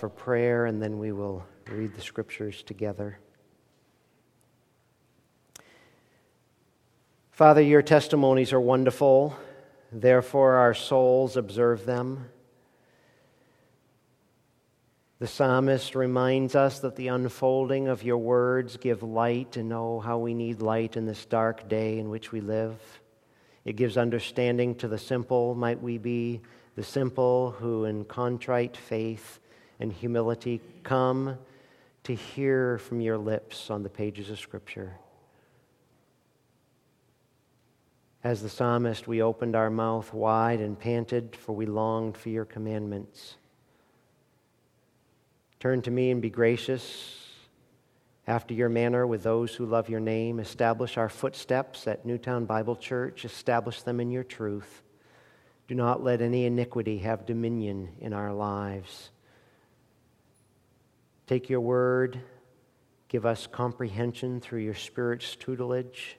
for prayer, and then we will read the scriptures together. Father, your testimonies are wonderful, therefore, our souls observe them. The psalmist reminds us that the unfolding of your words give light and know how we need light in this dark day in which we live. It gives understanding to the simple. Might we be the simple who, in contrite faith and humility, come to hear from your lips on the pages of Scripture. As the psalmist, we opened our mouth wide and panted, for we longed for your commandments. Turn to me and be gracious after your manner with those who love your name. Establish our footsteps at Newtown Bible Church. Establish them in your truth. Do not let any iniquity have dominion in our lives. Take your word, give us comprehension through your Spirit's tutelage.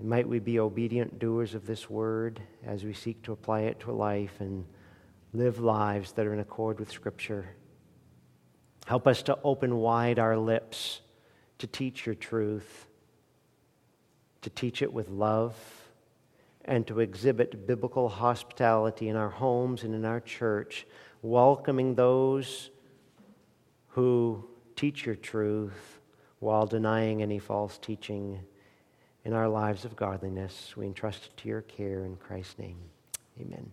And might we be obedient doers of this word as we seek to apply it to life and live lives that are in accord with Scripture. Help us to open wide our lips to teach your truth, to teach it with love, and to exhibit biblical hospitality in our homes and in our church, welcoming those who teach your truth while denying any false teaching in our lives of godliness. We entrust it to your care in Christ's name. Amen.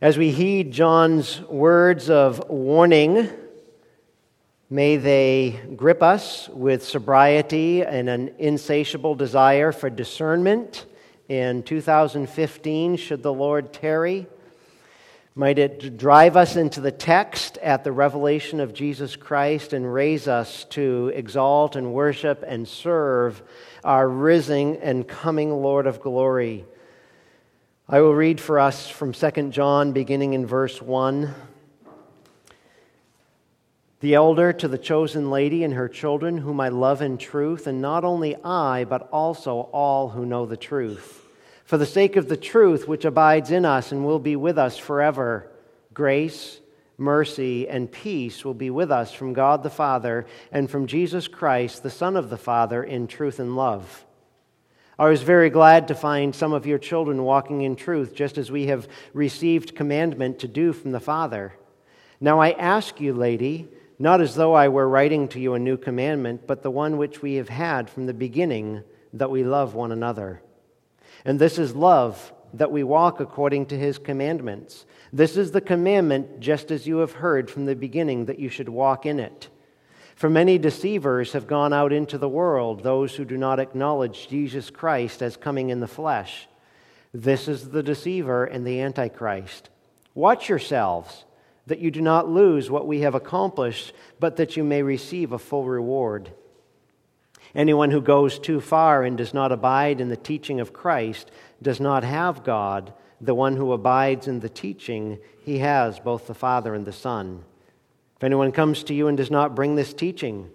As we heed John's words of warning, may they grip us with sobriety and an insatiable desire for discernment in 2015, should the Lord tarry. Might it drive us into the text at the revelation of Jesus Christ and raise us to exalt and worship and serve our risen and coming Lord of glory. I will read for us from 2 John, beginning in verse 1. The elder to the chosen lady and her children, whom I love in truth, and not only I, but also all who know the truth. For the sake of the truth which abides in us and will be with us forever, grace, mercy, and peace will be with us from God the Father and from Jesus Christ, the Son of the Father, in truth and love. I was very glad to find some of your children walking in truth, just as we have received commandment to do from the Father. Now I ask you, lady, not as though I were writing to you a new commandment, but the one which we have had from the beginning, that we love one another. And this is love, that we walk according to his commandments. This is the commandment, just as you have heard from the beginning, that you should walk in it. For many deceivers have gone out into the world, those who do not acknowledge Jesus Christ as coming in the flesh. This is the deceiver and the antichrist. Watch yourselves that you do not lose what we have accomplished, but that you may receive a full reward. Anyone who goes too far and does not abide in the teaching of Christ does not have God. The one who abides in the teaching, he has both the Father and the Son. If anyone comes to you and does not bring this teaching,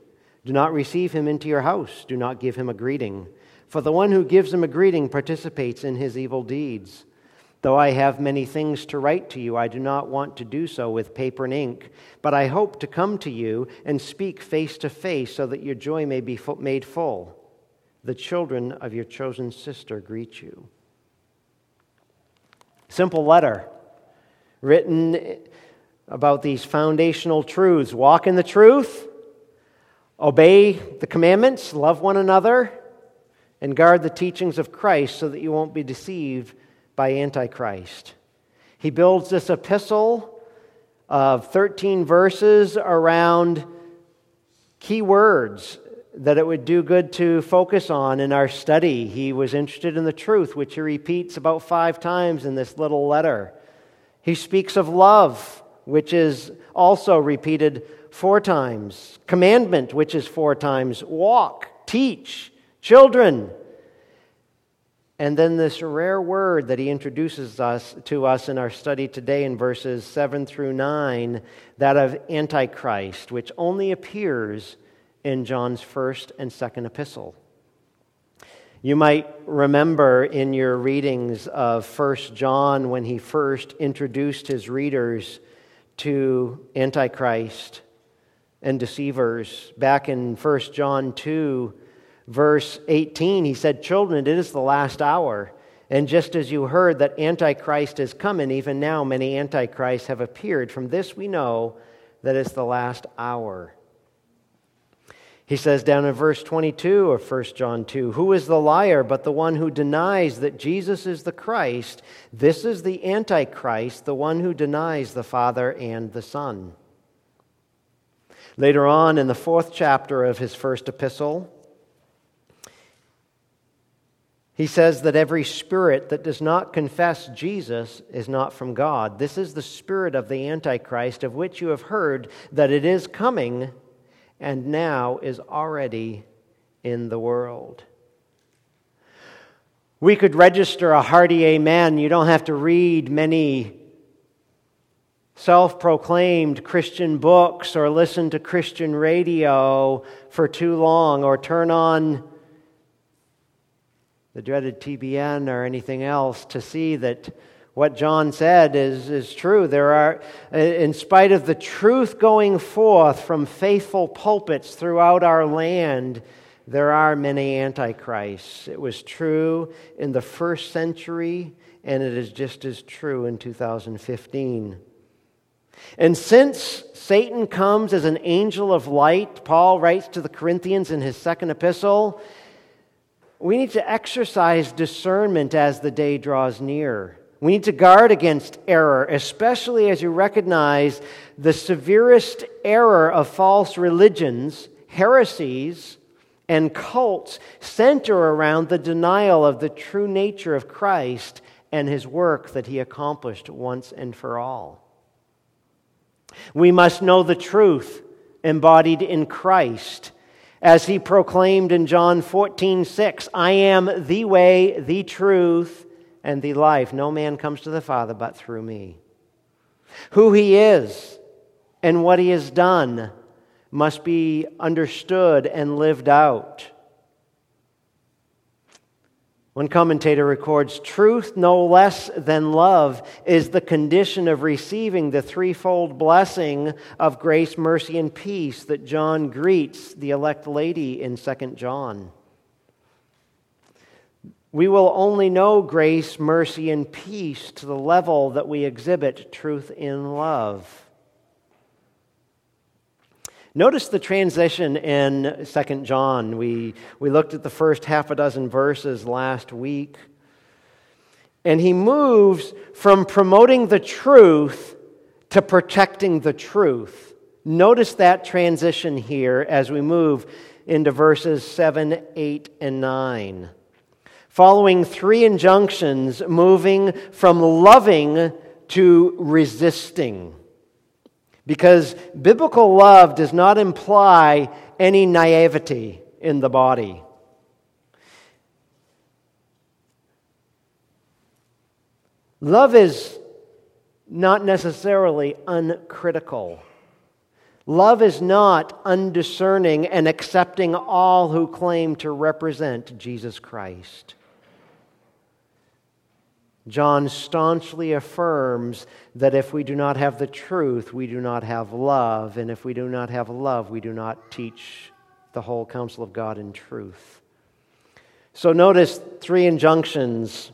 do not receive him into your house. Do not give him a greeting. For the one who gives him a greeting participates in his evil deeds. Though I have many things to write to you, I do not want to do so with paper and ink, but I hope to come to you and speak face to face so that your joy may be made full. The children of your chosen sister greet you. Simple letter written about these foundational truths walk in the truth, obey the commandments, love one another, and guard the teachings of Christ so that you won't be deceived by Antichrist. He builds this epistle of 13 verses around key words that it would do good to focus on in our study. He was interested in the truth, which he repeats about five times in this little letter. He speaks of love, which is also repeated four times. Commandment, which is four times. Walk, teach, children. And then this rare word that he introduces us to us in our study today in verses 7 through 9, that of Antichrist, which only appears in John's first and second epistle. You might remember in your readings of 1 John when he first introduced his readers to Antichrist and deceivers. Back in 1 John 2, verse 18, he said, Children, it is the last hour. And just as you heard that Antichrist is coming, even now many Antichrists have appeared. From this we know that it's the last hour. He says down in verse 22 of 1 John 2 Who is the liar but the one who denies that Jesus is the Christ? This is the Antichrist, the one who denies the Father and the Son. Later on in the fourth chapter of his first epistle, he says that every spirit that does not confess Jesus is not from God. This is the spirit of the Antichrist, of which you have heard that it is coming and now is already in the world. We could register a hearty amen. You don't have to read many self proclaimed Christian books or listen to Christian radio for too long or turn on the dreaded TBN or anything else to see that what John said is, is true. There are, uh, in spite of the truth going forth from faithful pulpits throughout our land, there are many antichrists. It was true in the first century, and it is just as true in 2015. And since Satan comes as an angel of light, Paul writes to the Corinthians in his second epistle, we need to exercise discernment as the day draws near. We need to guard against error, especially as you recognize the severest error of false religions, heresies, and cults center around the denial of the true nature of Christ and his work that he accomplished once and for all. We must know the truth embodied in Christ as he proclaimed in John 14, 6, I am the way, the truth, and the life. No man comes to the Father but through me. Who he is and what he has done must be understood and lived out. One commentator records truth, no less than love, is the condition of receiving the threefold blessing of grace, mercy, and peace that John greets the elect lady in 2 John. We will only know grace, mercy, and peace to the level that we exhibit truth in love. Notice the transition in 2 John. We, we looked at the first half a dozen verses last week. And he moves from promoting the truth to protecting the truth. Notice that transition here as we move into verses 7, 8, and 9. Following three injunctions, moving from loving to resisting because biblical love does not imply any naivety in the body. Love is not necessarily uncritical. Love is not undiscerning and accepting all who claim to represent Jesus Christ. John staunchly affirms that if we do not have the truth, we do not have love. And if we do not have love, we do not teach the whole counsel of God in truth. So notice three injunctions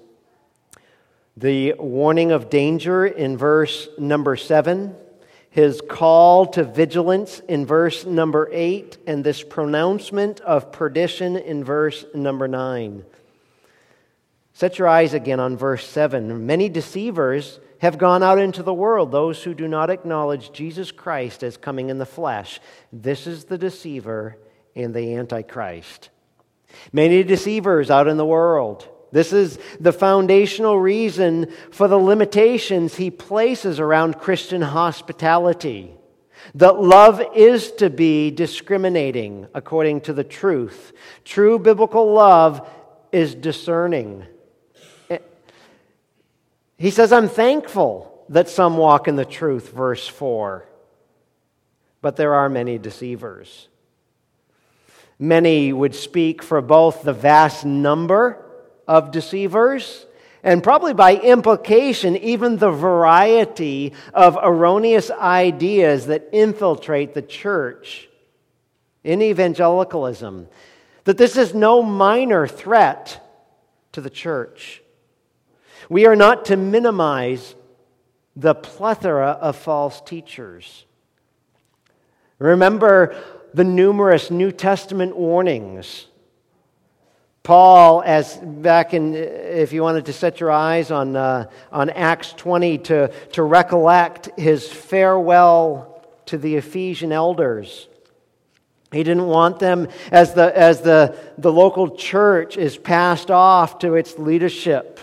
the warning of danger in verse number seven, his call to vigilance in verse number eight, and this pronouncement of perdition in verse number nine. Set your eyes again on verse 7. Many deceivers have gone out into the world, those who do not acknowledge Jesus Christ as coming in the flesh. This is the deceiver and the Antichrist. Many deceivers out in the world. This is the foundational reason for the limitations he places around Christian hospitality. That love is to be discriminating according to the truth. True biblical love is discerning. He says, I'm thankful that some walk in the truth, verse 4, but there are many deceivers. Many would speak for both the vast number of deceivers and probably by implication, even the variety of erroneous ideas that infiltrate the church in evangelicalism. That this is no minor threat to the church. We are not to minimize the plethora of false teachers. Remember the numerous New Testament warnings. Paul, as back in, if you wanted to set your eyes on, uh, on Acts 20 to, to recollect his farewell to the Ephesian elders. He didn't want them, as the, as the, the local church is passed off to its leadership,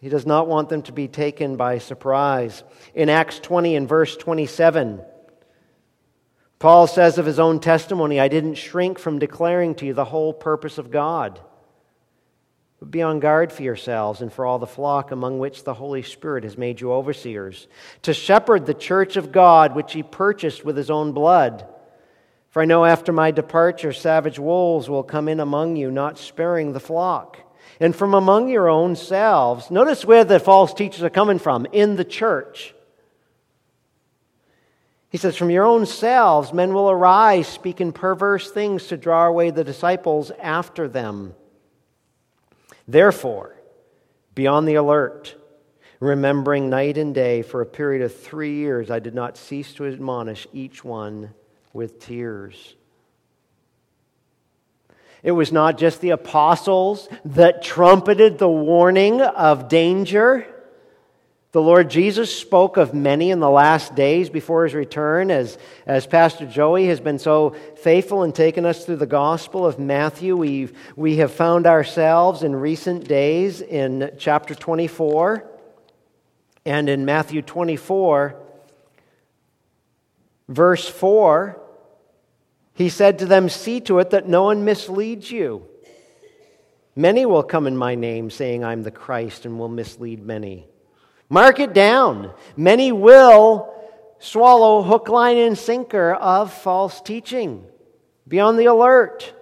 he does not want them to be taken by surprise. In Acts 20 and verse 27, Paul says of his own testimony, I didn't shrink from declaring to you the whole purpose of God. But be on guard for yourselves and for all the flock among which the Holy Spirit has made you overseers, to shepherd the church of God which he purchased with his own blood. For I know after my departure, savage wolves will come in among you, not sparing the flock. And from among your own selves, notice where the false teachers are coming from in the church. He says, From your own selves, men will arise, speaking perverse things to draw away the disciples after them. Therefore, be on the alert, remembering night and day for a period of three years I did not cease to admonish each one with tears. It was not just the apostles that trumpeted the warning of danger. The Lord Jesus spoke of many in the last days before his return, as, as Pastor Joey has been so faithful in taking us through the Gospel of Matthew. We've, we have found ourselves in recent days in chapter 24. And in Matthew 24, verse 4, he said to them, See to it that no one misleads you. Many will come in my name, saying, I'm the Christ, and will mislead many. Mark it down. Many will swallow hook, line, and sinker of false teaching. Be on the alert.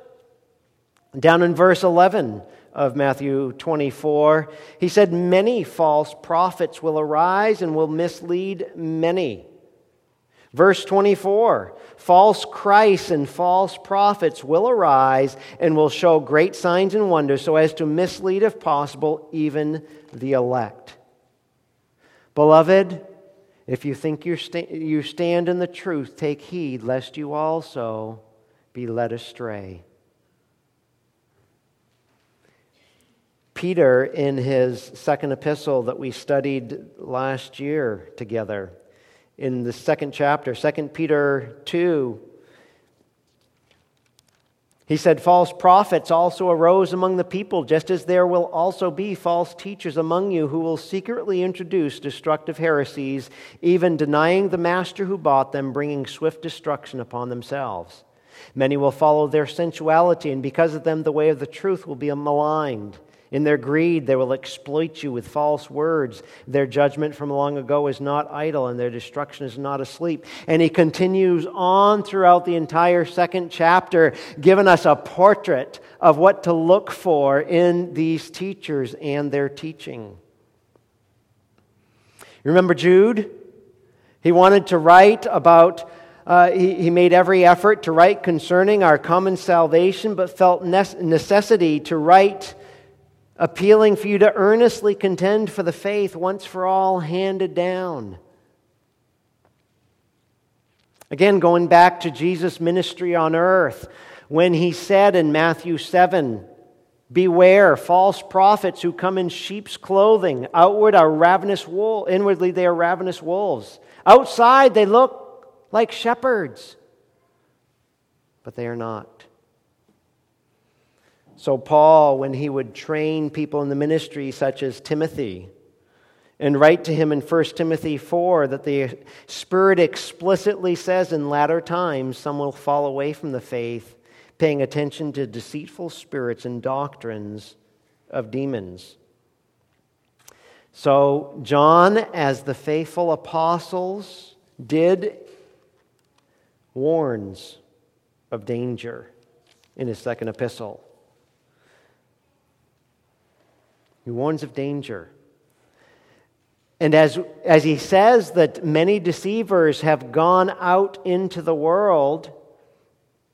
Down in verse 11 of Matthew 24, he said, Many false prophets will arise and will mislead many. Verse 24 false Christs and false prophets will arise and will show great signs and wonders so as to mislead, if possible, even the elect. Beloved, if you think you you stand in the truth, take heed lest you also be led astray. Peter, in his second epistle that we studied last year together, in the second chapter, 2 Peter 2, he said, False prophets also arose among the people, just as there will also be false teachers among you who will secretly introduce destructive heresies, even denying the master who bought them, bringing swift destruction upon themselves. Many will follow their sensuality, and because of them, the way of the truth will be maligned. In their greed, they will exploit you with false words. Their judgment from long ago is not idle, and their destruction is not asleep. And he continues on throughout the entire second chapter, giving us a portrait of what to look for in these teachers and their teaching. Remember Jude? He wanted to write about. Uh, he, he, made every effort to write concerning our common salvation, but felt necessity to write appealing for you to earnestly contend for the faith once for all handed down. Again, going back to Jesus' ministry on earth, when he said in Matthew 7, Beware false prophets who come in sheep's clothing. Outward are ravenous wolves, inwardly they are ravenous wolves. Outside they look like shepherds, but they are not. So, Paul, when he would train people in the ministry, such as Timothy, and write to him in 1 Timothy 4 that the Spirit explicitly says in latter times some will fall away from the faith, paying attention to deceitful spirits and doctrines of demons. So, John, as the faithful apostles did, warns of danger. in his second epistle. He warns of danger. And as, as he says that many deceivers have gone out into the world,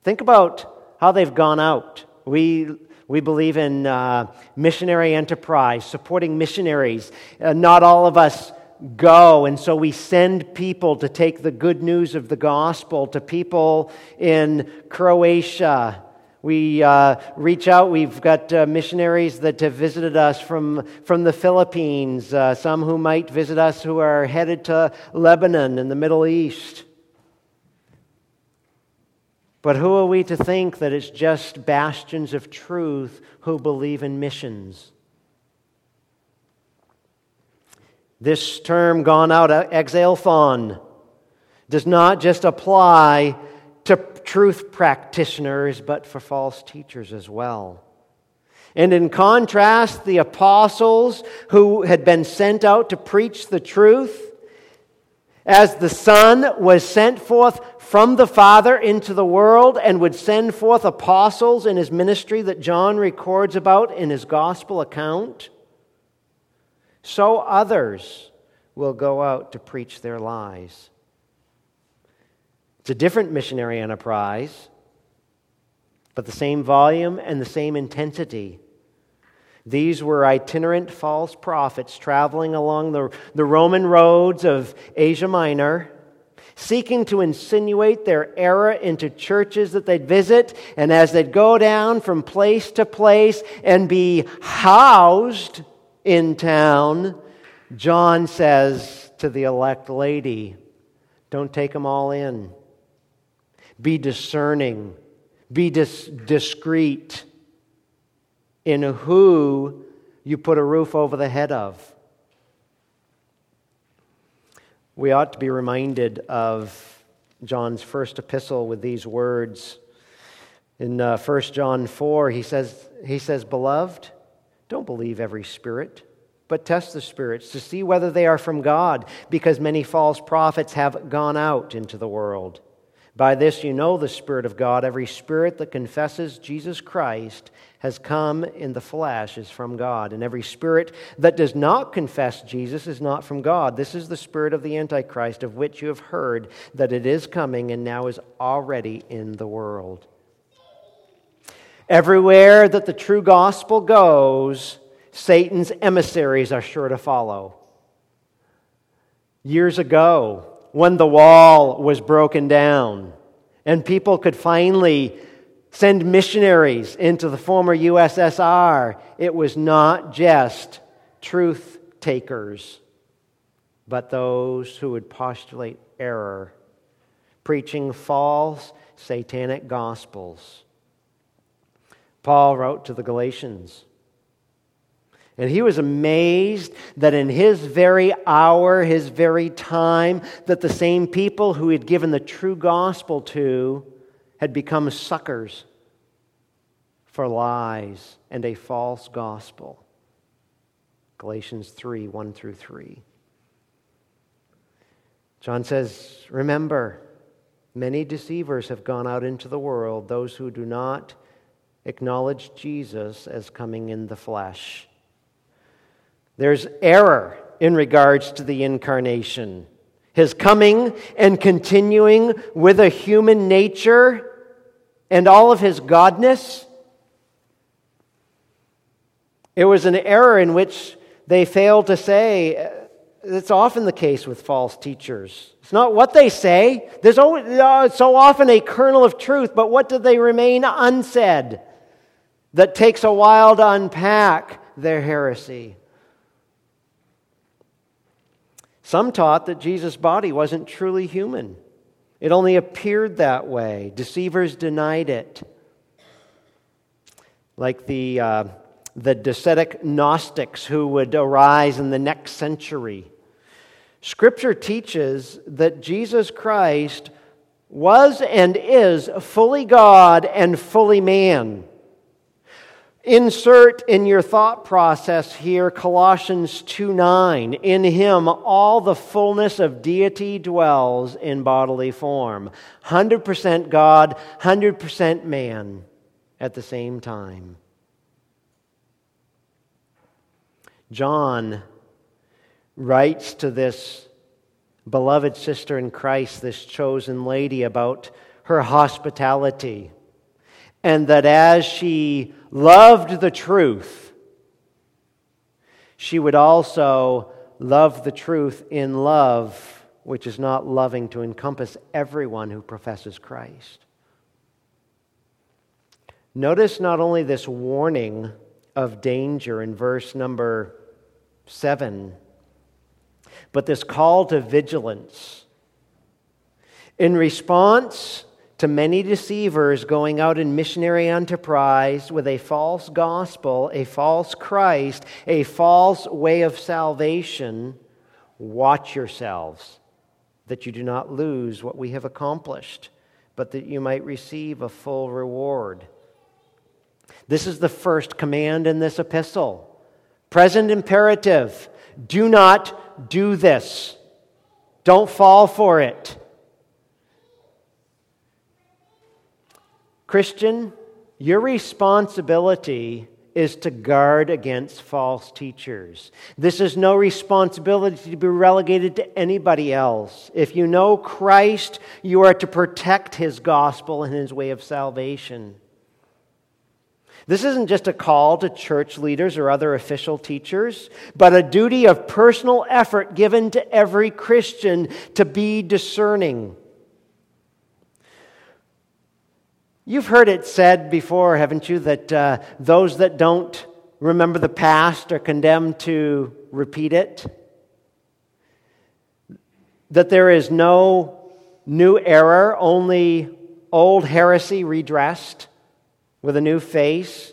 think about how they've gone out. We, we believe in uh, missionary enterprise, supporting missionaries. Uh, not all of us go, and so we send people to take the good news of the gospel to people in Croatia we uh, reach out. We've got uh, missionaries that have visited us from, from the Philippines, uh, some who might visit us who are headed to Lebanon and the Middle East. But who are we to think that it's just bastions of truth who believe in missions? This term, gone out, exelthon, does not just apply truth practitioners, but for false teachers as well. And in contrast, the apostles who had been sent out to preach the truth, as the Son was sent forth from the Father into the world and would send forth apostles in his ministry that John records about in his gospel account, so others will go out to preach their lies. It's a different missionary enterprise, but the same volume and the same intensity. These were itinerant false prophets traveling along the, the Roman roads of Asia Minor, seeking to insinuate their error into churches that they'd visit. And as they'd go down from place to place and be housed in town, John says to the elect lady, Don't take them all in. Be discerning. Be dis- discreet in who you put a roof over the head of. We ought to be reminded of John's first epistle with these words. In uh, 1 John 4, he says, he says, Beloved, don't believe every spirit, but test the spirits to see whether they are from God, because many false prophets have gone out into the world. By this you know the Spirit of God. Every spirit that confesses Jesus Christ has come in the flesh is from God. And every spirit that does not confess Jesus is not from God. This is the spirit of the Antichrist, of which you have heard that it is coming and now is already in the world. Everywhere that the true gospel goes, Satan's emissaries are sure to follow. Years ago, when the wall was broken down and people could finally send missionaries into the former USSR, it was not just truth takers, but those who would postulate error, preaching false satanic gospels. Paul wrote to the Galatians and he was amazed that in his very hour, his very time, that the same people who he had given the true gospel to had become suckers for lies and a false gospel. Galatians 3 1 through 3. John says, Remember, many deceivers have gone out into the world, those who do not acknowledge Jesus as coming in the flesh. There's error in regards to the incarnation. His coming and continuing with a human nature and all of his godness. It was an error in which they failed to say, it's often the case with false teachers. It's not what they say. There's always, uh, so often a kernel of truth, but what do they remain unsaid that takes a while to unpack their heresy? Some taught that Jesus' body wasn't truly human, it only appeared that way. Deceivers denied it. Like the, uh, the Docetic Gnostics who would arise in the next century. Scripture teaches that Jesus Christ was and is fully God and fully man. Insert in your thought process here Colossians 2 9. In him all the fullness of deity dwells in bodily form. 100% God, 100% man. at the same time. John writes to this beloved sister in Christ, this chosen lady, about her hospitality. And that as she loved the truth, she would also love the truth in love, which is not loving to encompass everyone who professes Christ. Notice not only this warning of danger in verse number 7, but this call to vigilance. In response to many deceivers going out in missionary enterprise with a false gospel, a false Christ, a false way of salvation, watch yourselves that you do not lose what we have accomplished, but that you might receive a full reward. This is the first command in this epistle. Present imperative do not do this. Don't fall for it. Christian, your responsibility is to guard against false teachers. This is no responsibility to be relegated to anybody else. If you know Christ, you are to protect his gospel and his way of salvation. This isn't just a call to church leaders or other official teachers, but a duty of personal effort given to every Christian to be discerning. You've heard it said before, haven't you, that uh, those that don't remember the past are condemned to repeat it? That there is no new error, only old heresy redressed? with a new face.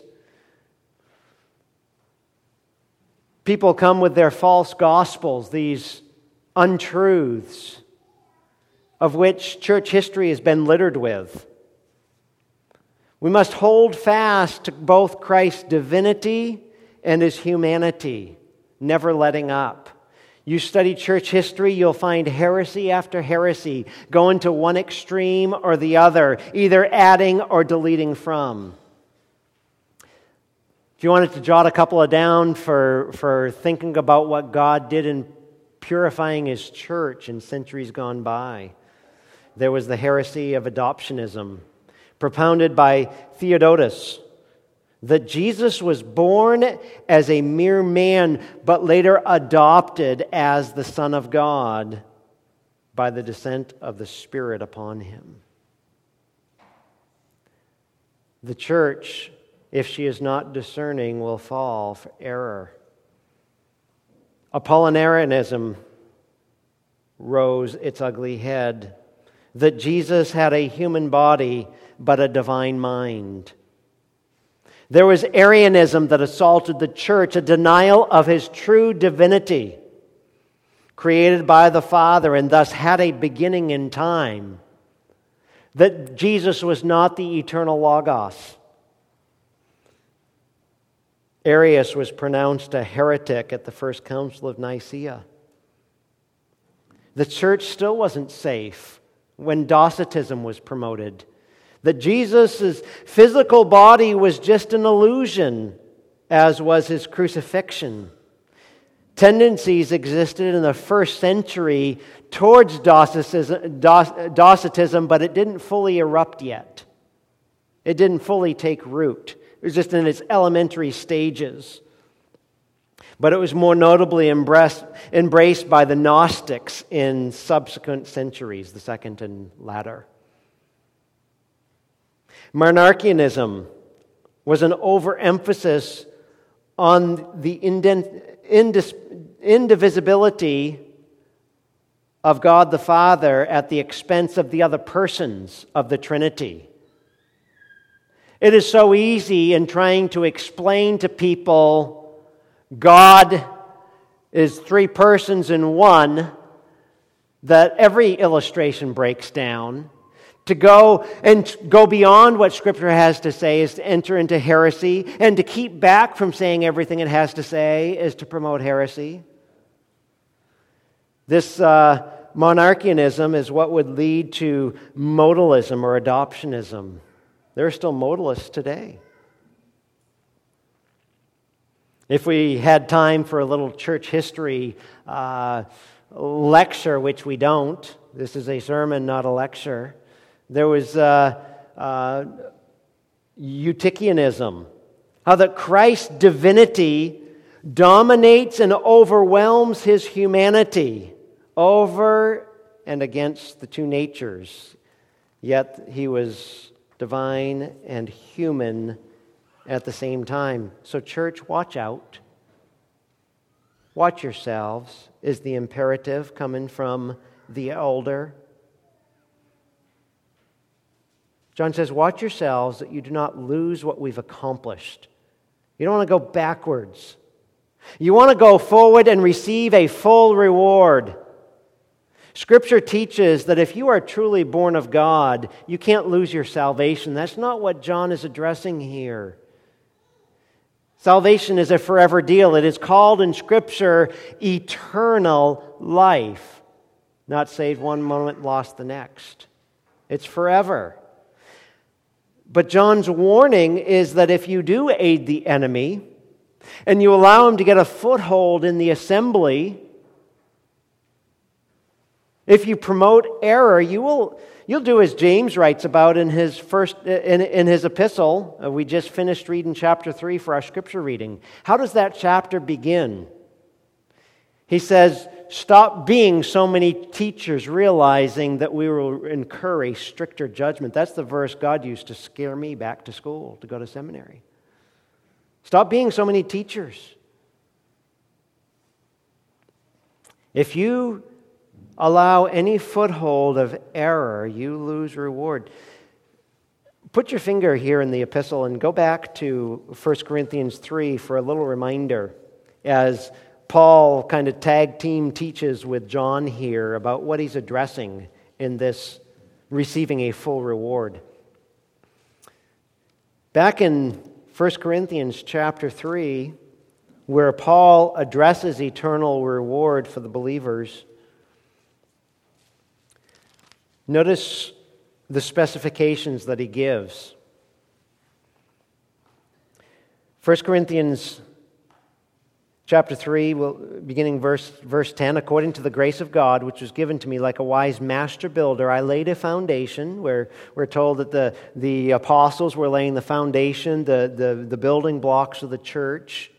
People come with their false gospels, these untruths of which church history has been littered with. We must hold fast to both Christ's divinity and his humanity, never letting up. You study church history, you'll find heresy after heresy going to one extreme or the other, either adding or deleting from. If you wanted to jot a couple of down for, for thinking about what God did in purifying his church in centuries gone by, there was the heresy of adoptionism, propounded by Theodotus, that Jesus was born as a mere man, but later adopted as the Son of God by the descent of the Spirit upon him. The church if she is not discerning, will fall for error. Apollinarianism rose its ugly head that Jesus had a human body but a divine mind. There was Arianism that assaulted the church, a denial of his true divinity, created by the Father and thus had a beginning in time. That Jesus was not the eternal Logos. Arius was pronounced a heretic at the First Council of Nicaea. The church still wasn't safe when Docetism was promoted. That Jesus' physical body was just an illusion, as was his crucifixion. Tendencies existed in the first century towards Docetism, Docetism, but it didn't fully erupt yet. It didn't fully take root. It was just in its elementary stages. But it was more notably embraced by the Gnostics in subsequent centuries, the second and latter. Monarchianism was an overemphasis on the indivisibility of God the Father at the expense of the other persons of the Trinity. It is so easy in trying to explain to people God is three persons in one that every illustration breaks down. To go and go beyond what Scripture has to say is to enter into heresy, and to keep back from saying everything it has to say is to promote heresy. This uh, monarchianism is what would lead to modalism or adoptionism There are still modalists today. If we had time for a little church history uh, lecture, which we don't, this is a sermon, not a lecture, there was uh, uh, Eutychianism, how that Christ's divinity dominates and overwhelms his humanity over and against the two natures. Yet he was divine and human at the same time. So, church, watch out. Watch yourselves, is the imperative coming from the elder. John says, Watch yourselves that you do not lose what we've accomplished. You don't want to go backwards. You want to go forward and receive a full reward. Scripture teaches that if you are truly born of God, you can't lose your salvation. That's not what John is addressing here. Salvation is a forever deal. It is called in Scripture eternal life. Not saved one moment, lost the next. It's forever. But John's warning is that if you do aid the enemy and you allow him to get a foothold in the assembly, if you promote error, you will you'll do as James writes about in his first in, in his epistle. Uh, we just finished reading chapter 3 for our scripture reading. How does that chapter begin? He says, Stop being so many teachers, realizing that we will incur a stricter judgment. That's the verse God used to scare me back to school, to go to seminary. Stop being so many teachers. If you allow any foothold of error, you lose reward. Put your finger here in the epistle and go back to 1 Corinthians 3 for a little reminder as Paul kind of tag team teaches with John here about what he's addressing in this receiving a full reward. Back in 1 Corinthians chapter 3, where Paul addresses eternal reward for the believers, Notice the specifications that he gives. 1 Corinthians chapter 3, beginning verse, verse 10 according to the grace of God, which was given to me like a wise master builder, I laid a foundation where we're told that the, the apostles were laying the foundation, the, the, the building blocks of the church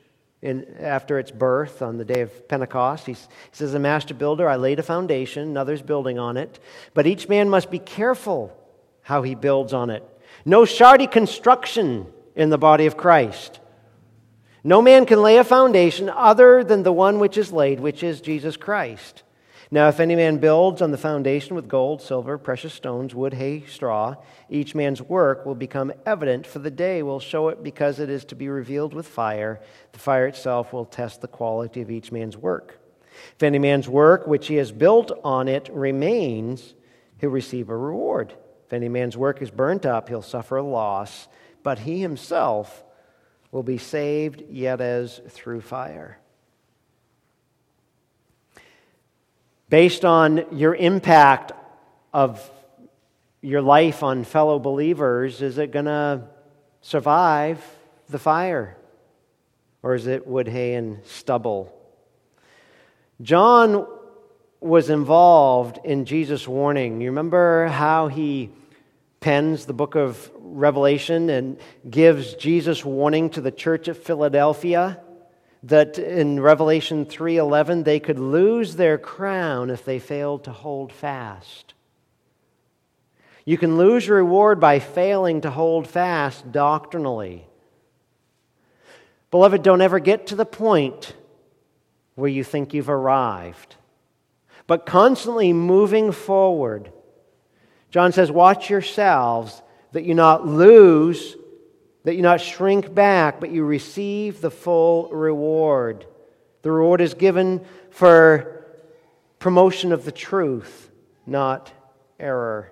in, after its birth on the day of Pentecost. he says, A master builder, I laid a foundation, another's building on it. But each man must be careful how he builds on it. No shardy construction in the body of Christ. No man can lay a foundation other than the one which is laid, which is Jesus Christ. Now, if any man builds on the foundation with gold, silver, precious stones, wood, hay, straw, each man's work will become evident, for the day will show it because it is to be revealed with fire. The fire itself will test the quality of each man's work. If any man's work which he has built on it remains, he'll receive a reward. If any man's work is burnt up, he'll suffer a loss, but he himself will be saved, yet as through fire. based on your impact of your life on fellow believers, is it going to survive the fire? Or is it wood, hay, and stubble? John was involved in Jesus' warning. You remember how he pens the book of Revelation and gives Jesus' warning to the church at Philadelphia? that in Revelation 3:11 they could lose their crown if they failed to hold fast. You can lose your reward by failing to hold fast doctrinally. Beloved, don't ever get to the point where you think you've arrived, but constantly moving forward. John says, Watch yourselves that you not lose that you not shrink back, but you receive the full reward. The reward is given for promotion of the truth, not error.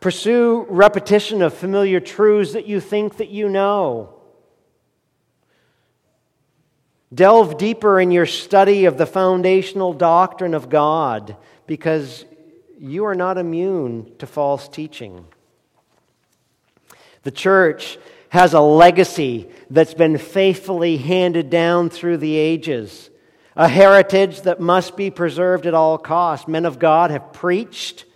Pursue repetition of familiar truths that you think that you know. Delve deeper in your study of the foundational doctrine of God because you are not immune to false teaching. The church has a legacy that's been faithfully handed down through the ages, a heritage that must be preserved at all costs. Men of God have preached,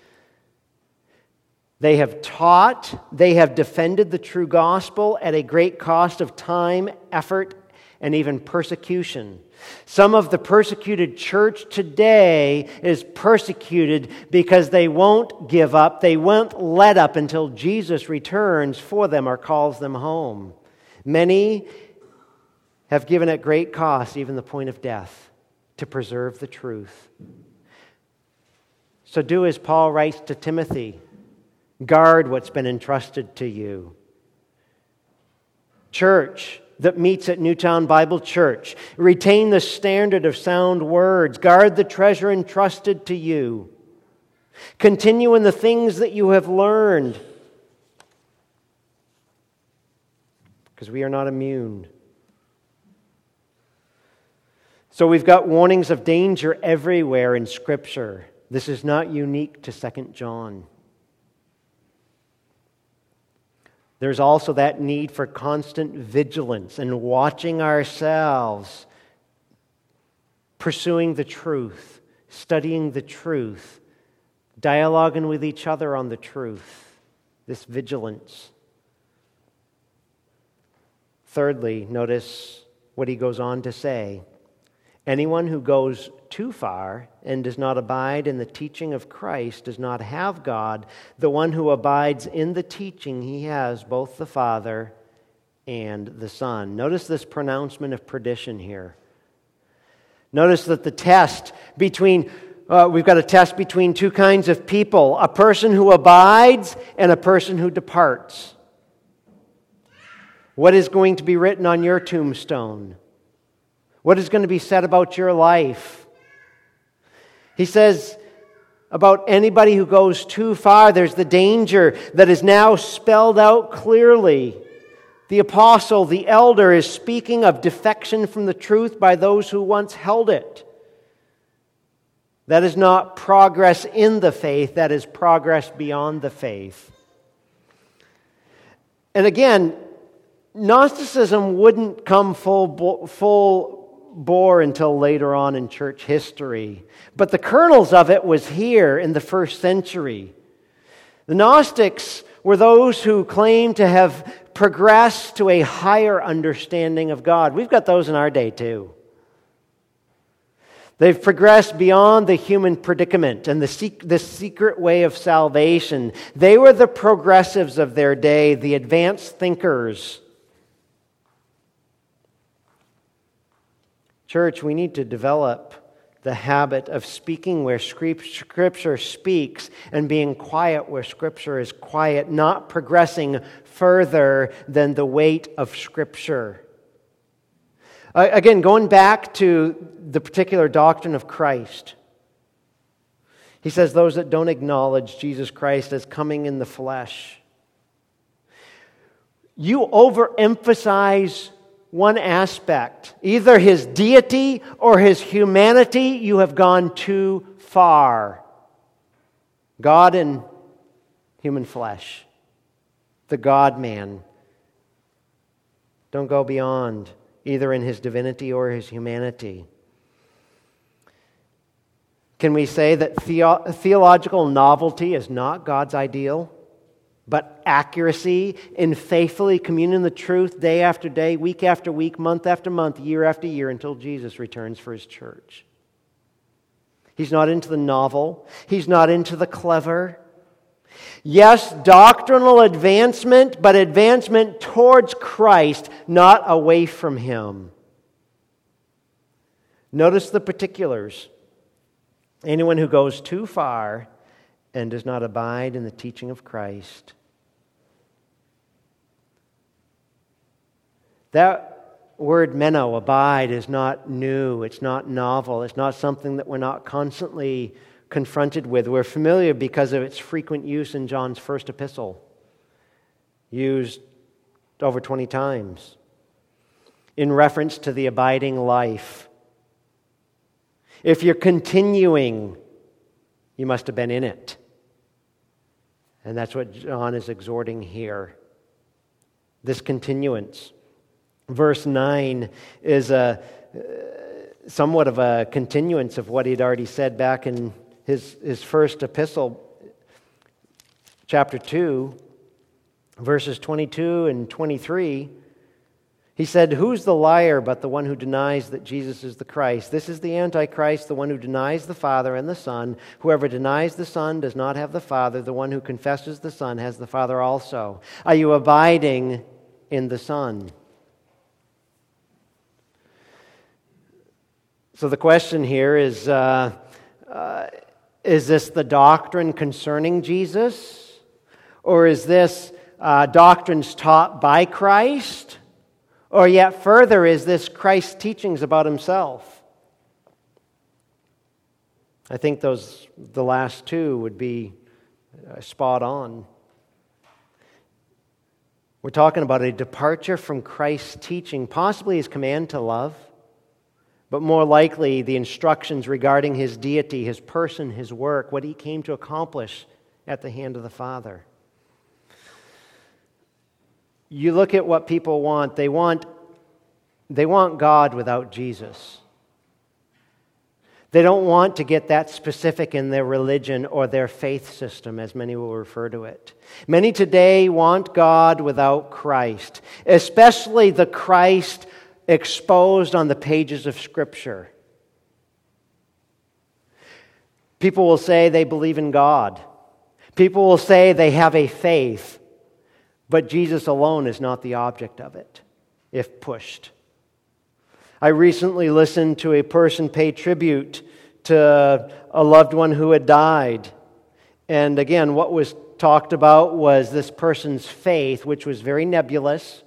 they have taught, they have defended the true gospel at a great cost of time, effort, and even persecution. Some of the persecuted church today is persecuted because they won't give up, they won't let up until Jesus returns for them or calls them home. Many have given at great cost, even the point of death, to preserve the truth. So do as Paul writes to Timothy guard what's been entrusted to you. Church, that meets at Newtown Bible Church. Retain the standard of sound words. Guard the treasure entrusted to you. Continue in the things that you have learned. Because we are not immune. So we've got warnings of danger everywhere in Scripture. This is not unique to 2 John. There's also that need for constant vigilance and watching ourselves, pursuing the truth, studying the truth, dialoguing with each other on the truth. This vigilance. Thirdly, notice what he goes on to say. Anyone who goes too far and does not abide in the teaching of Christ does not have God. The one who abides in the teaching, he has both the Father and the Son. Notice this pronouncement of perdition here. Notice that the test between, uh, we've got a test between two kinds of people a person who abides and a person who departs. What is going to be written on your tombstone? What is going to be said about your life? He says about anybody who goes too far, there's the danger that is now spelled out clearly. The apostle, the elder, is speaking of defection from the truth by those who once held it. That is not progress in the faith, that is progress beyond the faith. And again, Gnosticism wouldn't come full, full bore until later on in church history. But the kernels of it was here in the first century. The Gnostics were those who claimed to have progressed to a higher understanding of God. We've got those in our day too. They've progressed beyond the human predicament and the, the secret way of salvation. They were the progressives of their day, the advanced thinkers. Church, we need to develop the habit of speaking where Scripture speaks and being quiet where Scripture is quiet, not progressing further than the weight of Scripture. Again, going back to the particular doctrine of Christ, he says those that don't acknowledge Jesus Christ as coming in the flesh. You overemphasize one aspect, either his deity or his humanity, you have gone too far. God in human flesh, the God man. Don't go beyond either in his divinity or his humanity. Can we say that theo- theological novelty is not God's ideal? But accuracy in faithfully communing the truth day after day, week after week, month after month, year after year until Jesus returns for his church. He's not into the novel, he's not into the clever. Yes, doctrinal advancement, but advancement towards Christ, not away from him. Notice the particulars. Anyone who goes too far and does not abide in the teaching of Christ. That word meno, abide, is not new. It's not novel. It's not something that we're not constantly confronted with. We're familiar because of its frequent use in John's first epistle, used over 20 times in reference to the abiding life. If you're continuing, you must have been in it. And that's what John is exhorting here. this continuance. Verse 9 is a, somewhat of a continuance of what he'd already said back in his, his first epistle, chapter 2, verses 22 and 23. He said, Who's the liar but the one who denies that Jesus is the Christ? This is the Antichrist, the one who denies the Father and the Son. Whoever denies the Son does not have the Father. The one who confesses the Son has the Father also. Are you abiding in the Son? So the question here is uh, uh, Is this the doctrine concerning Jesus? Or is this uh, doctrines taught by Christ? Or yet further, is this Christ's teachings about himself? I think those, the last two would be uh, spot on. We're talking about a departure from Christ's teaching, possibly his command to love, but more likely the instructions regarding his deity, his person, his work, what he came to accomplish at the hand of the Father you look at what people want, they want, they want God without Jesus. They don't want to get that specific in their religion or their faith system, as many will refer to it. Many today want God without Christ, especially the Christ exposed on the pages of Scripture. People will say they believe in God. People will say they have a faith. But Jesus alone is not the object of it, if pushed. I recently listened to a person pay tribute to a loved one who had died. And again, what was talked about was this person's faith, which was very nebulous.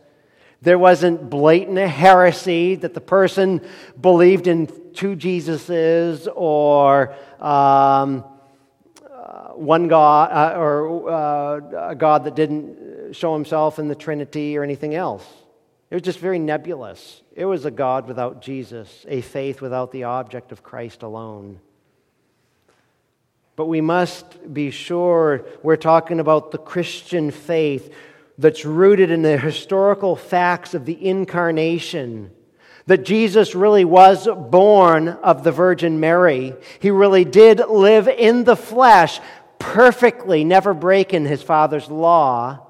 There wasn't blatant heresy that the person believed in two Jesuses or um, uh, one God uh, or uh, a God that didn't show himself in the Trinity or anything else. It was just very nebulous. It was a God without Jesus, a faith without the object of Christ alone. But we must be sure we're talking about the Christian faith that's rooted in the historical facts of the incarnation. That Jesus really was born of the Virgin Mary. He really did live in the flesh perfectly, never breaking his Father's law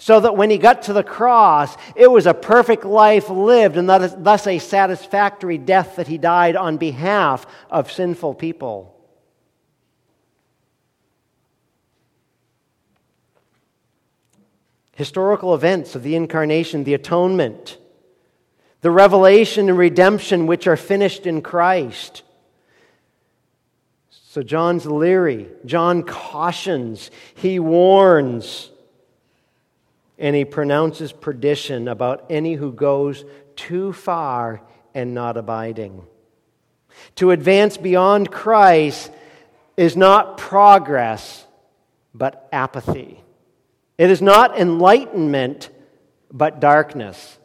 so that when he got to the cross, it was a perfect life lived and thus a satisfactory death that he died on behalf of sinful people. Historical events of the incarnation, the atonement, the revelation and redemption which are finished in Christ. So John's leery. John cautions. He warns and he pronounces perdition about any who goes too far and not abiding. To advance beyond Christ is not progress, but apathy. It is not enlightenment, but darkness.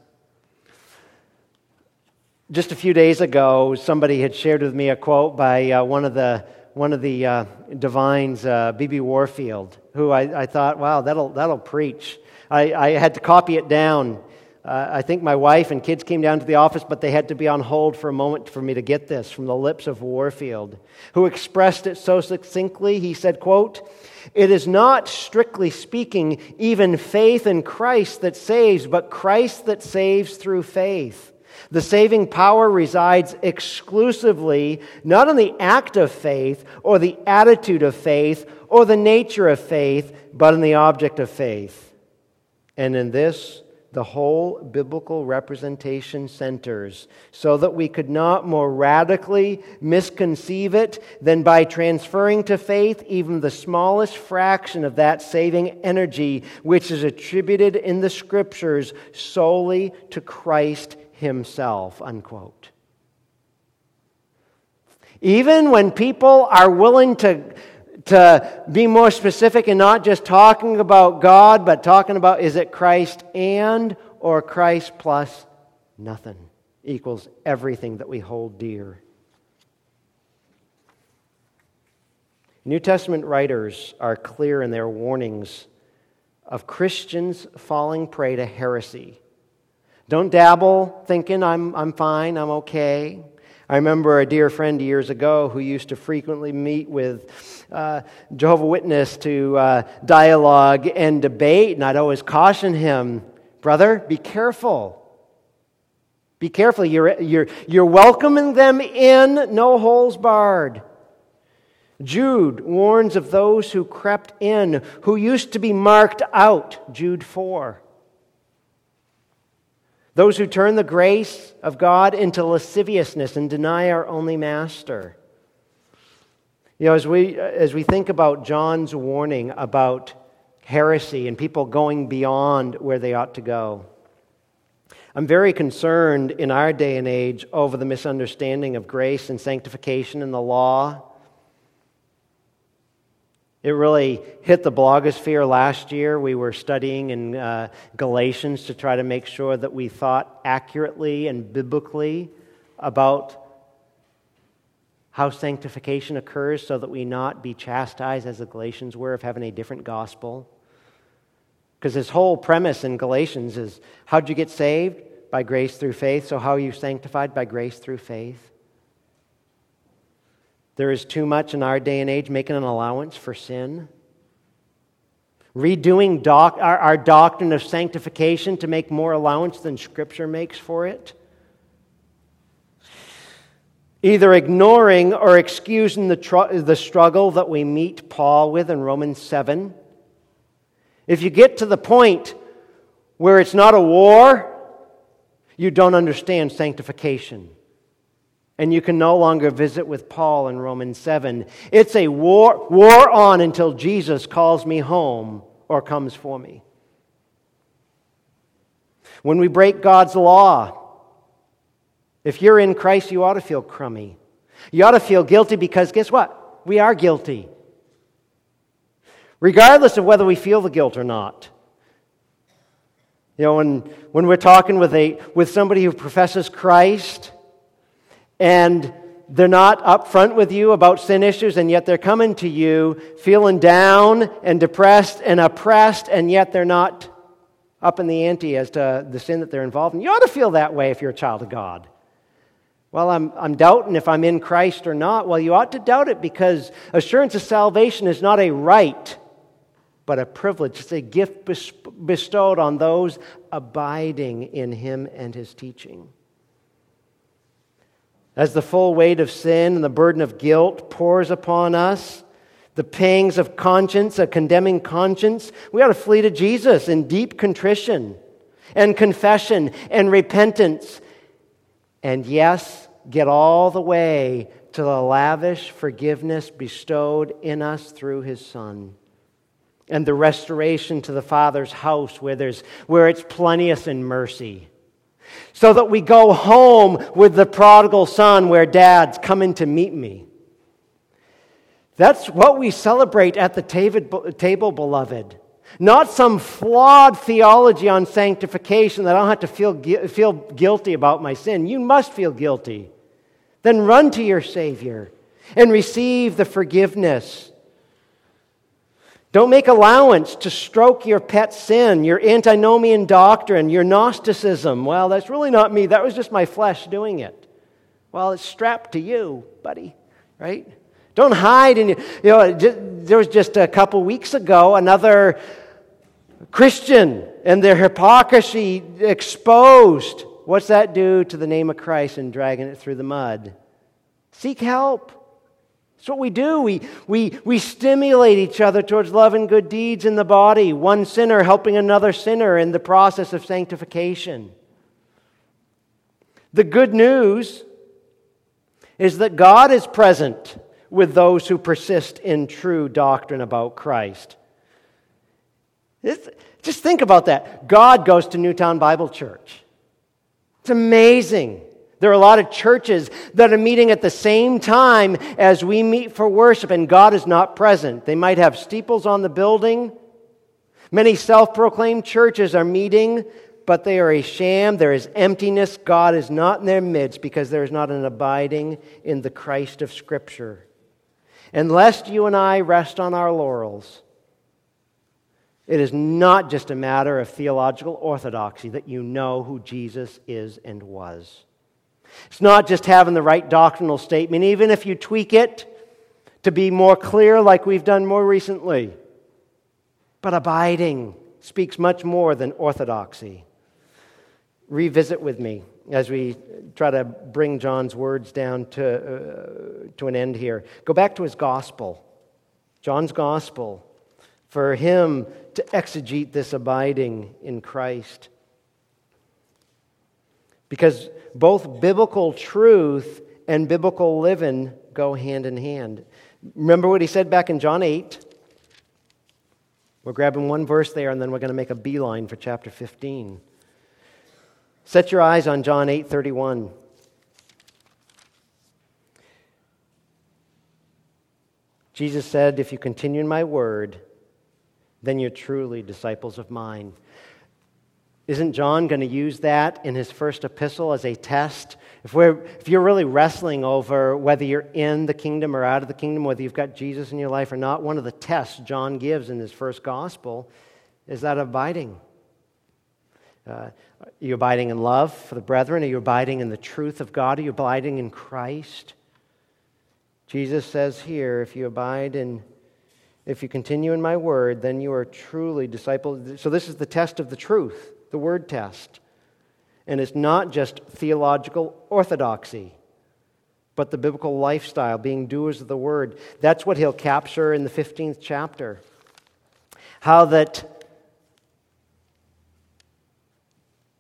Just a few days ago, somebody had shared with me a quote by uh, one of the one of the uh, divines, uh, B.B. Warfield, who I, I, thought, wow, that'll, that'll preach. I, I had to copy it down. Uh, I think my wife and kids came down to the office, but they had to be on hold for a moment for me to get this from the lips of Warfield, who expressed it so succinctly. He said, quote, It is not, strictly speaking, even faith in Christ that saves, but Christ that saves through faith. The saving power resides exclusively not in the act of faith or the attitude of faith or the nature of faith, but in the object of faith. And in this, the whole biblical representation centers, so that we could not more radically misconceive it than by transferring to faith even the smallest fraction of that saving energy which is attributed in the scriptures solely to Christ Himself. Unquote. Even when people are willing to to be more specific and not just talking about God, but talking about is it Christ and or Christ plus nothing equals everything that we hold dear. New Testament writers are clear in their warnings of Christians falling prey to heresy. Don't dabble thinking I'm, I'm fine, I'm okay. I remember a dear friend years ago who used to frequently meet with uh, Jehovah Witness to uh, dialogue and debate, and I'd always caution him, brother, be careful. Be careful. You're, you're, you're welcoming them in, no holes barred. Jude warns of those who crept in, who used to be marked out. Jude 4. Those who turn the grace of God into lasciviousness and deny our only master. You know, as we, as we think about John's warning about heresy and people going beyond where they ought to go, I'm very concerned in our day and age over the misunderstanding of grace and sanctification and the law it really hit the blogosphere last year. We were studying in uh, Galatians to try to make sure that we thought accurately and biblically about how sanctification occurs so that we not be chastised as the Galatians were of having a different gospel. Because his whole premise in Galatians is how'd you get saved? By grace through faith. So how are you sanctified? By grace through faith. There is too much in our day and age making an allowance for sin. Redoing doc, our, our doctrine of sanctification to make more allowance than Scripture makes for it. Either ignoring or excusing the, tr- the struggle that we meet Paul with in Romans 7. If you get to the point where it's not a war, you don't understand sanctification and you can no longer visit with Paul in Romans 7. It's a war, war on until Jesus calls me home or comes for me. When we break God's law, if you're in Christ, you ought to feel crummy. You ought to feel guilty because guess what? We are guilty. Regardless of whether we feel the guilt or not. You know, when, when we're talking with, a, with somebody who professes Christ, and they're not upfront with you about sin issues, and yet they're coming to you feeling down and depressed and oppressed, and yet they're not up in the ante as to the sin that they're involved in. You ought to feel that way if you're a child of God. Well, I'm, I'm doubting if I'm in Christ or not. Well, you ought to doubt it because assurance of salvation is not a right, but a privilege. It's a gift bestowed on those abiding in Him and His teaching. As the full weight of sin and the burden of guilt pours upon us, the pangs of conscience, a condemning conscience, we ought to flee to Jesus in deep contrition and confession and repentance. And yes, get all the way to the lavish forgiveness bestowed in us through his Son. And the restoration to the Father's house where, there's, where it's plenteous in mercy so that we go home with the prodigal son where dad's coming to meet me. That's what we celebrate at the table, beloved. Not some flawed theology on sanctification that I don't have to feel, feel guilty about my sin. You must feel guilty. Then run to your Savior and receive the forgiveness don't make allowance to stroke your pet sin, your antinomian doctrine, your Gnosticism. Well, that's really not me. That was just my flesh doing it. Well, it's strapped to you, buddy, right? Don't hide in you. You know, there was just a couple weeks ago another Christian and their hypocrisy exposed. What's that do to the name of Christ and dragging it through the mud? Seek help. That's what we do. We, we, we stimulate each other towards love and good deeds in the body, one sinner helping another sinner in the process of sanctification. The good news is that God is present with those who persist in true doctrine about Christ. It's, just think about that. God goes to Newtown Bible Church. It's amazing. There are a lot of churches that are meeting at the same time as we meet for worship, and God is not present. They might have steeples on the building. Many self proclaimed churches are meeting, but they are a sham. There is emptiness. God is not in their midst because there is not an abiding in the Christ of Scripture. And lest you and I rest on our laurels It is not just a matter of theological orthodoxy that you know who Jesus is and was. It's not just having the right doctrinal statement, even if you tweak it to be more clear, like we've done more recently. But abiding speaks much more than orthodoxy. Revisit with me as we try to bring John's words down to, uh, to an end here. Go back to his gospel, John's gospel, for him to exegete this abiding in Christ. Because both biblical truth and biblical living go hand in hand. Remember what he said back in John 8? We're grabbing one verse there and then we're going to make a beeline for chapter 15. Set your eyes on John 8:31. Jesus said, "If you continue in my word, then you're truly disciples of mine." Isn't John going to use that in his first epistle as a test? If, we're, if you're really wrestling over whether you're in the kingdom or out of the kingdom, whether you've got Jesus in your life or not, one of the tests John gives in his first gospel is that abiding. Uh, are you abiding in love for the brethren? Are you abiding in the truth of God? Are you abiding in Christ? Jesus says here, if you abide in, if you continue in my word, then you are truly disciples. So this is the test of the truth the word test. And it's not just theological orthodoxy, but the biblical lifestyle, being doers of the word. That's what he'll capture in the 15th chapter. How that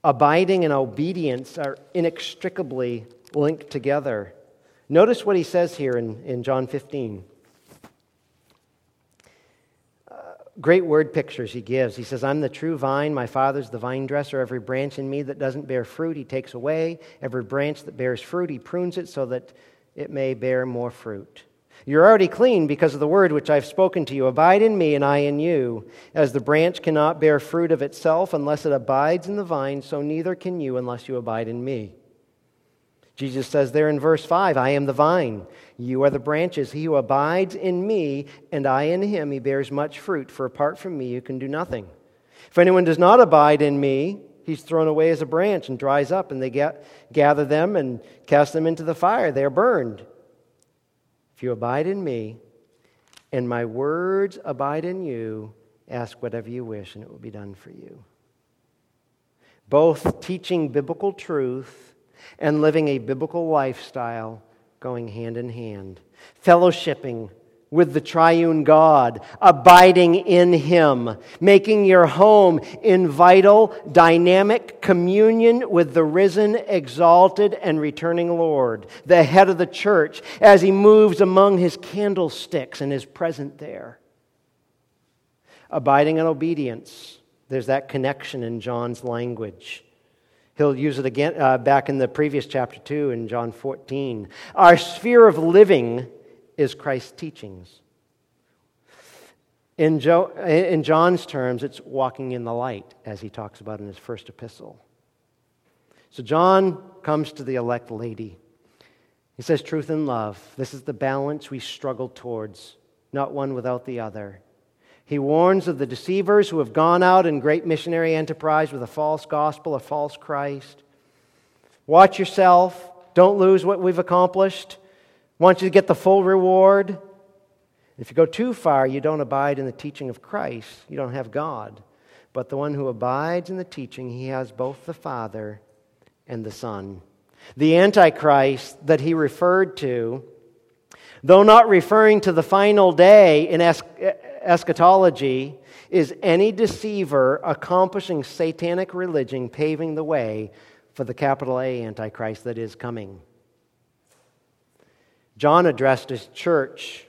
abiding and obedience are inextricably linked together. Notice what he says here in, in John 15. Great word pictures he gives. He says, I'm the true vine, my father's the vine dresser. Every branch in me that doesn't bear fruit, he takes away. Every branch that bears fruit, he prunes it so that it may bear more fruit. You're already clean because of the word which I've spoken to you. Abide in me, and I in you. As the branch cannot bear fruit of itself unless it abides in the vine, so neither can you unless you abide in me. Jesus says there in verse 5 I am the vine, you are the branches. He who abides in me, and I in him, he bears much fruit, for apart from me, you can do nothing. If anyone does not abide in me, he's thrown away as a branch and dries up, and they get, gather them and cast them into the fire. They are burned. If you abide in me, and my words abide in you, ask whatever you wish, and it will be done for you. Both teaching biblical truth and living a biblical lifestyle going hand in hand. Fellowshipping with the triune God, abiding in Him, making your home in vital, dynamic communion with the risen, exalted, and returning Lord, the head of the church, as He moves among His candlesticks and is present there. Abiding in obedience. There's that connection in John's language. He'll use it again uh, back in the previous chapter 2 in John 14. Our sphere of living is Christ's teachings. In, jo- in John's terms, it's walking in the light, as he talks about in his first epistle. So John comes to the elect lady. He says, Truth and love. This is the balance we struggle towards, not one without the other. He warns of the deceivers who have gone out in great missionary enterprise with a false gospel, a false Christ. Watch yourself. Don't lose what we've accomplished. Want you to get the full reward. If you go too far, you don't abide in the teaching of Christ. You don't have God. But the one who abides in the teaching, he has both the Father and the Son. The Antichrist that he referred to, though not referring to the final day in eschatology is any deceiver accomplishing satanic religion, paving the way for the capital A Antichrist that is coming. John addressed his church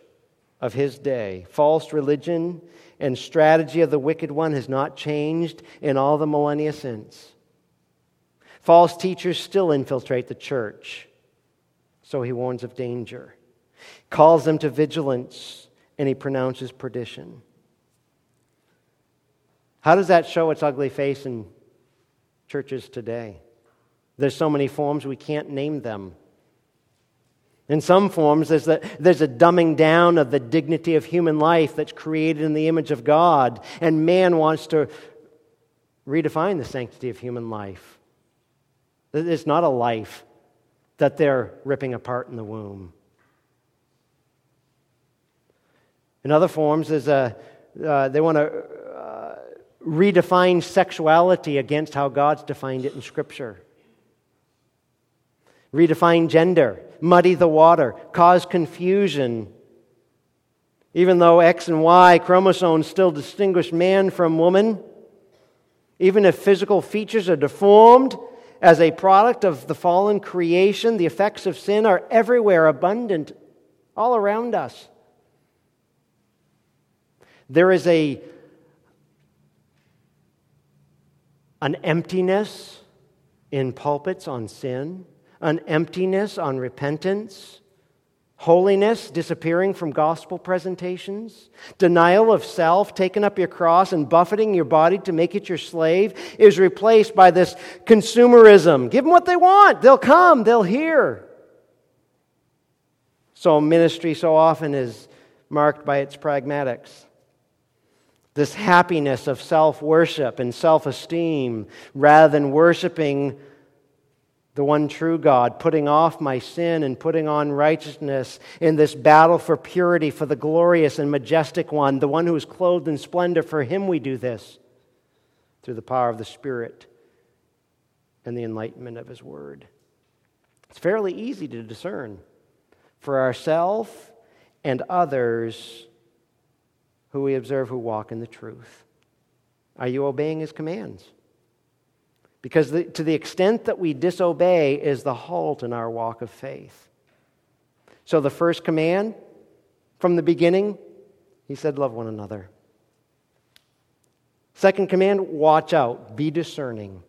of his day. False religion and strategy of the wicked one has not changed in all the millennia since. False teachers still infiltrate the church, so he warns of danger, calls them to vigilance and he pronounces perdition. How does that show its ugly face in churches today? There's so many forms we can't name them. In some forms, there's a, there's a dumbing down of the dignity of human life that's created in the image of God, and man wants to redefine the sanctity of human life. It's not a life that they're ripping apart in the womb. In other forms, there's a, uh, they want to uh, redefine sexuality against how God's defined it in Scripture. Redefine gender, muddy the water, cause confusion. Even though X and Y chromosomes still distinguish man from woman, even if physical features are deformed as a product of the fallen creation, the effects of sin are everywhere abundant, all around us. There is a, an emptiness in pulpits on sin, an emptiness on repentance Holiness disappearing from gospel presentations, denial of self, taking up your cross and buffeting your body to make it your slave is replaced by this consumerism. Give them what they want, they'll come, they'll hear. So, ministry so often is marked by its pragmatics. This happiness of self worship and self esteem rather than worshiping the one true God, putting off my sin and putting on righteousness in this battle for purity for the glorious and majestic one, the one who is clothed in splendor. For him we do this through the power of the Spirit and the enlightenment of his word. It's fairly easy to discern for ourselves and others who we observe who walk in the truth. Are you obeying his commands? Because the, to the extent that we disobey is the halt in our walk of faith. So, the first command from the beginning, he said, Love one another. Second command, watch out, be discerning.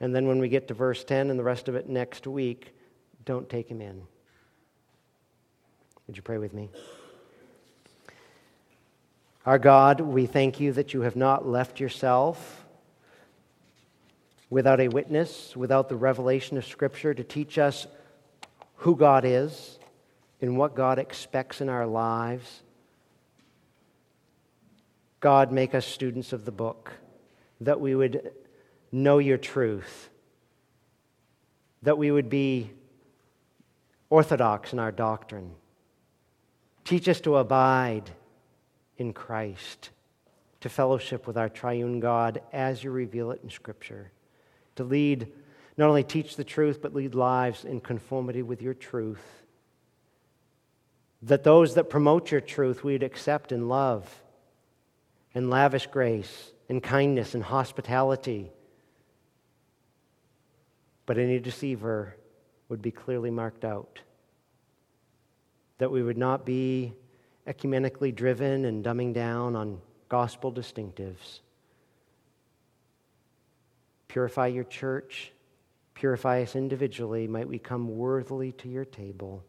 And then when we get to verse 10 and the rest of it next week, don't take him in. Would you pray with me? Our God, we thank you that you have not left yourself without a witness, without the revelation of Scripture to teach us who God is and what God expects in our lives. God, make us students of the book, that we would know your truth, that we would be orthodox in our doctrine. Teach us to abide in Christ, to fellowship with our triune God as you reveal it in Scripture to lead, not only teach the truth, but lead lives in conformity with your truth. That those that promote your truth we'd accept in love and lavish grace and kindness and hospitality. But any deceiver would be clearly marked out. That we would not be ecumenically driven and dumbing down on gospel distinctives Purify your church. Purify us individually. Might we come worthily to your table.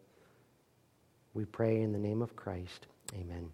We pray in the name of Christ. Amen.